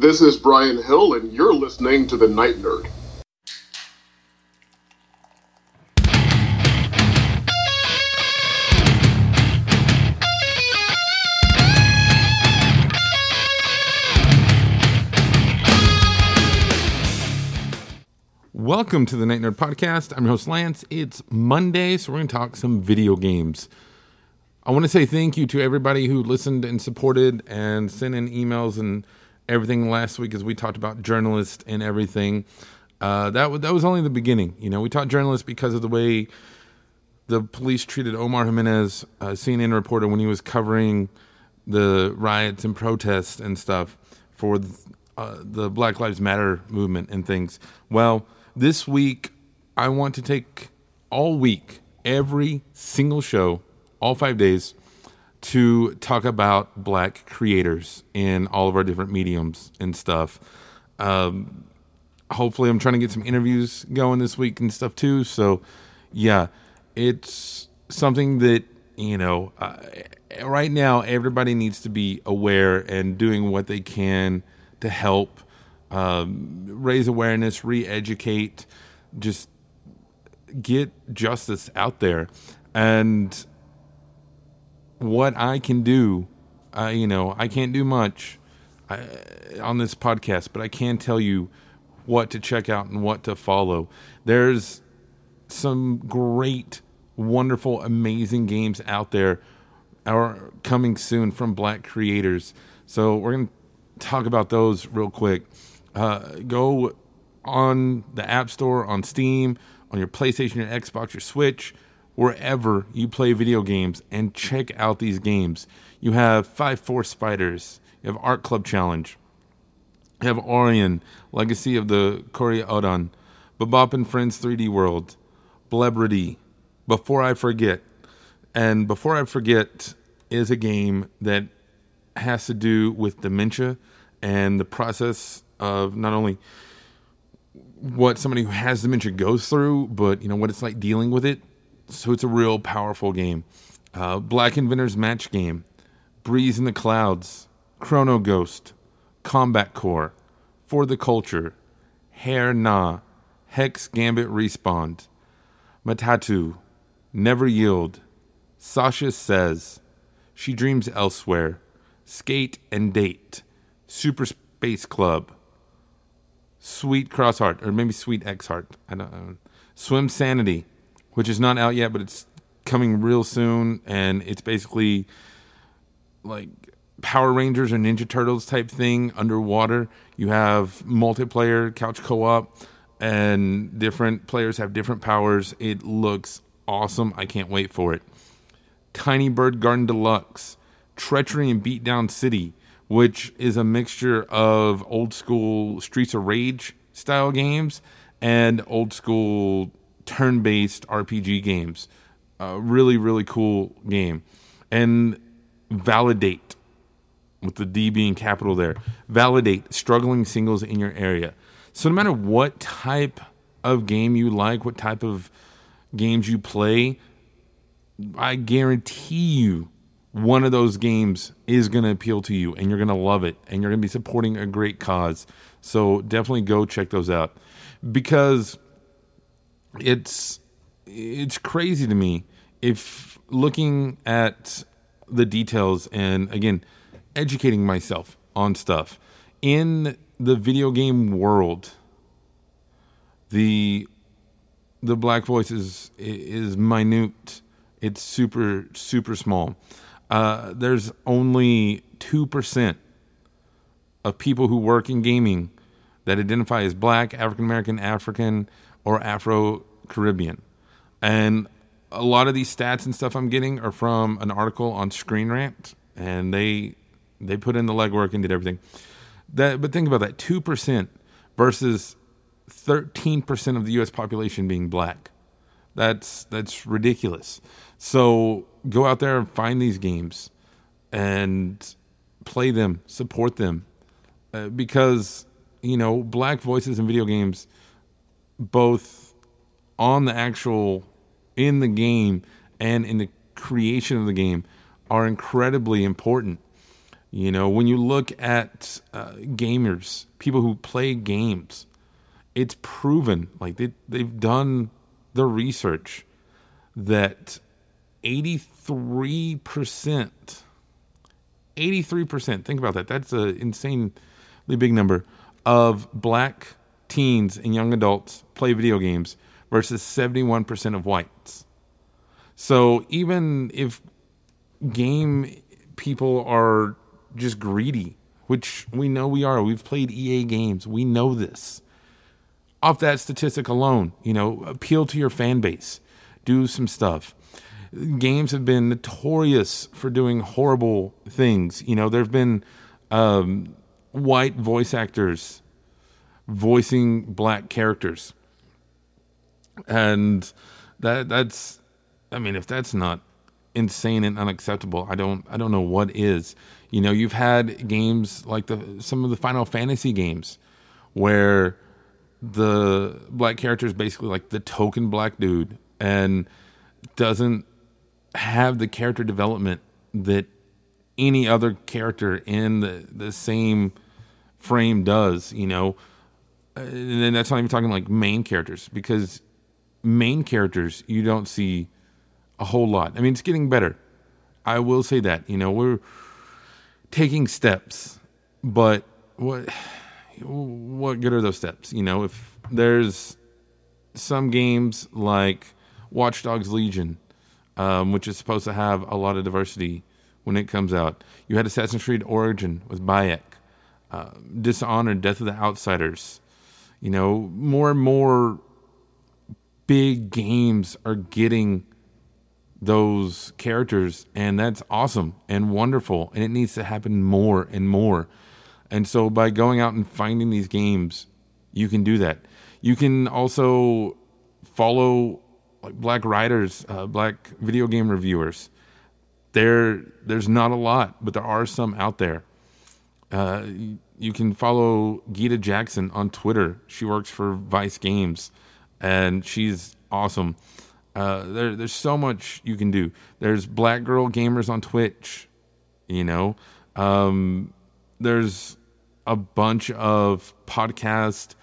This is Brian Hill, and you're listening to The Night Nerd. Welcome to the Night Nerd Podcast. I'm your host, Lance. It's Monday, so we're going to talk some video games. I want to say thank you to everybody who listened and supported and sent in emails and everything last week as we talked about journalists and everything. Uh, that, w- that was only the beginning. You know, we taught journalists because of the way the police treated Omar Jimenez, a CNN reporter, when he was covering the riots and protests and stuff for uh, the Black Lives Matter movement and things. Well, this week, I want to take all week, every single show, all five days, to talk about black creators in all of our different mediums and stuff. Um, hopefully, I'm trying to get some interviews going this week and stuff too. So, yeah, it's something that, you know, uh, right now, everybody needs to be aware and doing what they can to help um, raise awareness, re-educate, just get justice out there. And what I can do, uh, you know, I can't do much uh, on this podcast, but I can tell you what to check out and what to follow. There's some great, wonderful, amazing games out there are coming soon from black creators. So we're going to talk about those real quick. Uh, go on the App Store, on Steam, on your PlayStation, your Xbox, your Switch, wherever you play video games, and check out these games. You have Five Force Fighters, you have Art Club Challenge, you have Orion, Legacy of the Korea Odon, Bebop and Friends 3D World, Blebrity, Before I Forget. And Before I Forget is a game that has to do with dementia and the process of not only what somebody who has dementia goes through, but you know what it's like dealing with it. So it's a real powerful game. Uh, Black Inventors Match Game, Breeze in the Clouds, Chrono Ghost, Combat Core, For the Culture, Hair Nah, Hex Gambit Respawn, Matatu, Never Yield, Sasha Says, She Dreams Elsewhere, Skate and Date, Super Space Club, Sweet Cross Heart, or maybe Sweet X Heart. I don't, I don't. Swimsanity, which is not out yet, but it's coming real soon, and it's basically like Power Rangers or Ninja Turtles type thing underwater. You have multiplayer couch co-op, and different players have different powers. It looks awesome. I can't wait for it. Tiny Bird Garden Deluxe, Treachery and Beatdown City, which is a mixture of old school Streets of Rage style games and old school turn based RPG games. A really, really cool game. And Validate, with the D being capital there, validate struggling singles in your area. So, no matter what type of game you like, what type of games you play, I guarantee you one of those games is going to appeal to you and you're going to love it and you're going to be supporting a great cause. So definitely go check those out because it's it's crazy to me if looking at the details and again educating myself on stuff. In the video game world the the black voice is is minute. It's super super small. Uh, there's only 2% of people who work in gaming that identify as black, African American, African, or Afro Caribbean. And a lot of these stats and stuff I'm getting are from an article on Screen Rant, and they they put in the legwork and did everything. That, but think about that: two percent versus thirteen percent of the U.S. population being black. That's that's ridiculous. So go out there and find these games and play them, support them, uh, because you know black voices in video games, both on the actual in the game and in the creation of the game, are incredibly important. You know, when you look at uh, gamers, people who play games, it's proven, like they, they've done the research that 83%, 83%, think about that. That's an insanely big number of black teens and young adults play video games versus 71% of whites. So even if game people are just greedy, which we know we are, we've played EA games, we know this. Off that statistic alone, you know, appeal to your fan base, do some stuff. Games have been notorious for doing horrible things. You know, there have been um, white voice actors voicing black characters. And that that's I mean if that's not insane and unacceptable, I don't I don't know what is. You know, you've had games like the some of the Final Fantasy games where the black character is basically like the token black dude and doesn't have the character development that any other character in the, the same frame does, you know. And then that's not even talking like main characters because main characters you don't see a whole lot. I mean, it's getting better. I will say that. You know, we're taking steps, but what what good are those steps? You know, if there's some games like Watch Dogs Legion, um, which is supposed to have a lot of diversity when it comes out. You had Assassin's Creed Origin with Bayek, uh, Dishonored, Death of the Outsiders. You know, more and more big games are getting those characters, and that's awesome and wonderful, and it needs to happen more and more. And so, by going out and finding these games, you can do that. You can also follow like black writers, uh, black video game reviewers. There, there's not a lot, but there are some out there. Uh, you can follow Gita Jackson on Twitter. She works for Vice Games, and she's awesome. Uh, there, there's so much you can do. There's Black Girl Gamers on Twitch. You know, um, there's a bunch of podcasts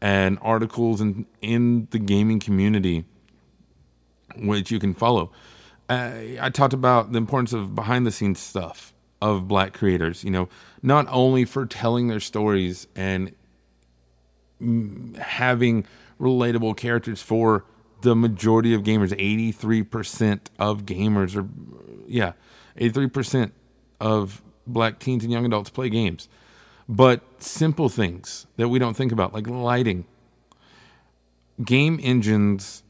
and articles in in the gaming community which you can follow. Uh, I talked about the importance of behind the scenes stuff of black creators, you know, not only for telling their stories and having relatable characters for the majority of gamers 83% of gamers are yeah 83% of black teens and young adults play games but simple things that we don't think about like lighting game engines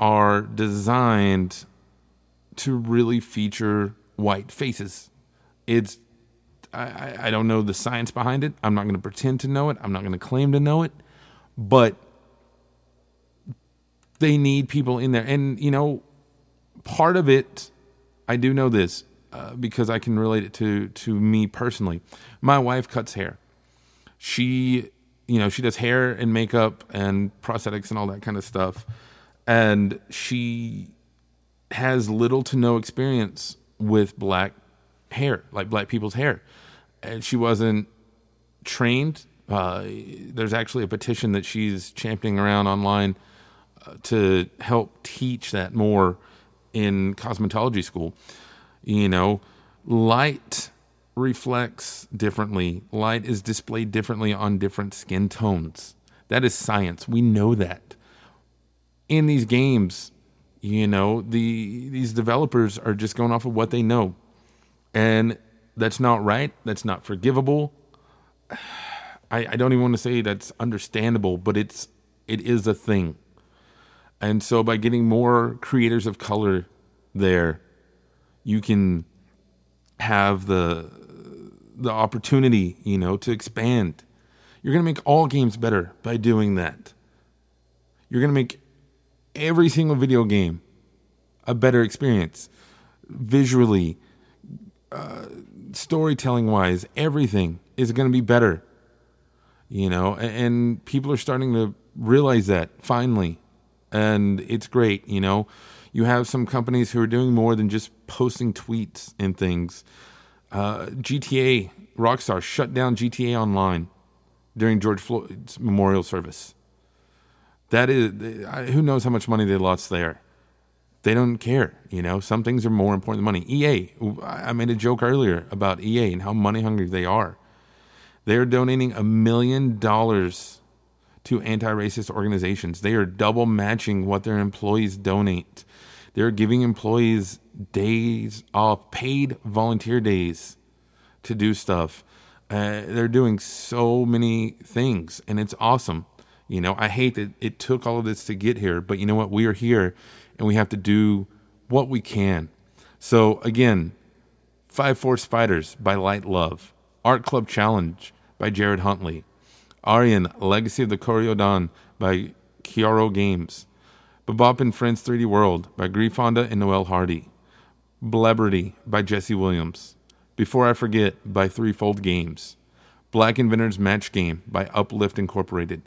are designed to really feature white faces. It's I, I don't know the science behind it. I'm not going to pretend to know it. I'm not going to claim to know it, but they need people in there. And you know, part of it, I do know this uh, because I can relate it to to me personally. My wife cuts hair. She, you know, she does hair and makeup and prosthetics and all that kind of stuff and she has little to no experience with black hair, like black people's hair. And she wasn't trained. Uh, there's actually a petition that she's championing around online uh, to help teach that more in cosmetology school. You know, light reflects differently, light is displayed differently on different skin tones. That is science. We know that in these games, you know, the these developers are just going off of what they know. And that's not right. That's not forgivable. I, I don't even want to say that's understandable, but it's it is a thing. And so by getting more creators of color there, you can have the the opportunity, you know, to expand. You're going to make all games better by doing that. You're going to make every single video game a better experience visually, uh, storytelling wise, everything is going to be better. You know, and, people are starting to realize that finally, and it's great. You know, you have some companies who are doing more than just posting tweets and things. Uh, GTA, Rockstar shut down GTA Online during George Floyd's memorial service. That is, who knows how much money they lost there. They don't care, you know. Some things are more important than money. EA, I made a joke earlier about EA and how money hungry they are. They are donating a million dollars to anti racist organizations. They are double matching what their employees donate. They're giving employees days off, paid volunteer days to do stuff. Uh, they're doing so many things, and it's awesome. You know, I hate that it took all of this to get here, but you know what? We are here, and we have to do what we can. So, again, Five Force Fighters by Light Love, Art Club Challenge by Jared Huntley, Orion Legacy of the Coriodan by Kiaro Games, Bebop and Friends 3D World by Griefonda and Noel Hardy, Blebrity by Jesse Williams, Before I Forget by Threefold Games, Black Inventors Match Game by Uplift Incorporated,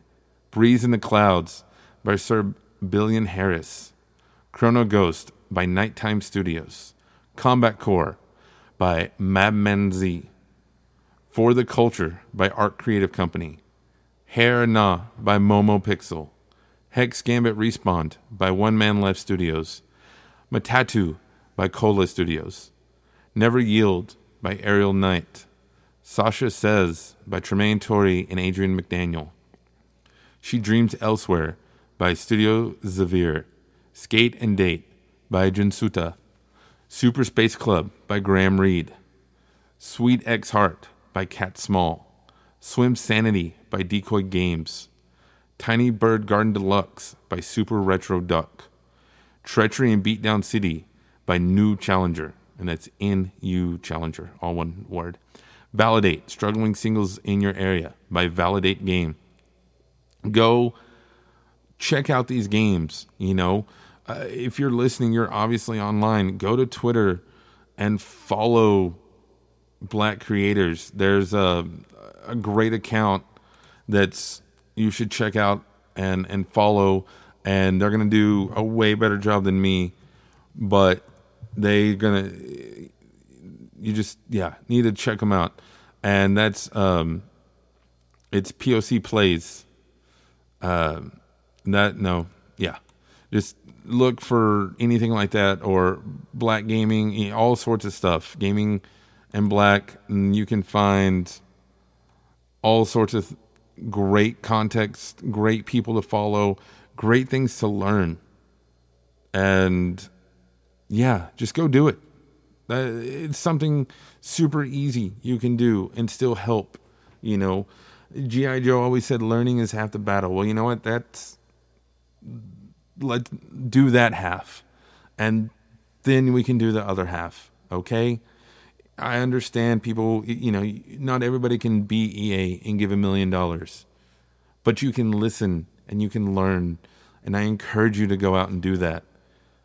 Breeze in the Clouds by Sir Billion Harris, Chrono Ghost by Nighttime Studios, Combat Core by Mabman Z, For the Culture by Art Creative Company, Hair Nah by Momo Pixel, Hex Gambit Respawned by One Man Left Studios, Matatu by Cola Studios, Never Yield by Aerial Knight, Sasha Says by Tremaine Torrey and Adrian McDaniel, She Dreams Elsewhere by Studio Zevere, Skate and Date by Jinsuta, Super Space Club by Graham Reed, Sweet X Heart by Catt Small, Swimsanity by Decoy Games, Tiny Bird Garden Deluxe by Super Retro Duck, Treachery and Beatdown City by New Challenger, and that's N U Challenger, all one word. Validate Struggling Singles in Your Area by Validate Game. Go check out these games. You know, uh, if you're listening, you're obviously online. Go to Twitter and follow black creators. There's a, a great account that's you should check out and and follow and they're to do a way better job than me but they're to you just yeah need to check them out and that's um it's POC plays um that no yeah just look for anything like that or black gaming all sorts of stuff gaming and black and you can find all sorts of great context great people to follow great things to learn. And yeah just go do it. Uh, it's something super easy you can do and still help you know. G.I. Joe always said learning is half the battle. Well you know what? That's let's do that half and then we can do the other half okay? I understand people you know not everybody can be ea and give a million dollars but you can listen and you can learn and i encourage you to go out and do that.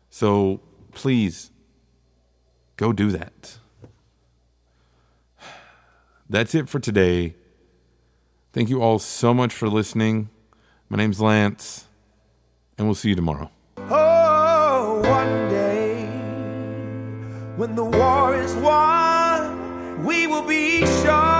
So please go do that. That's it for today. Thank you all so much for listening. My name's lance and we'll see you tomorrow. Oh, one day when the war is won, we will be sure.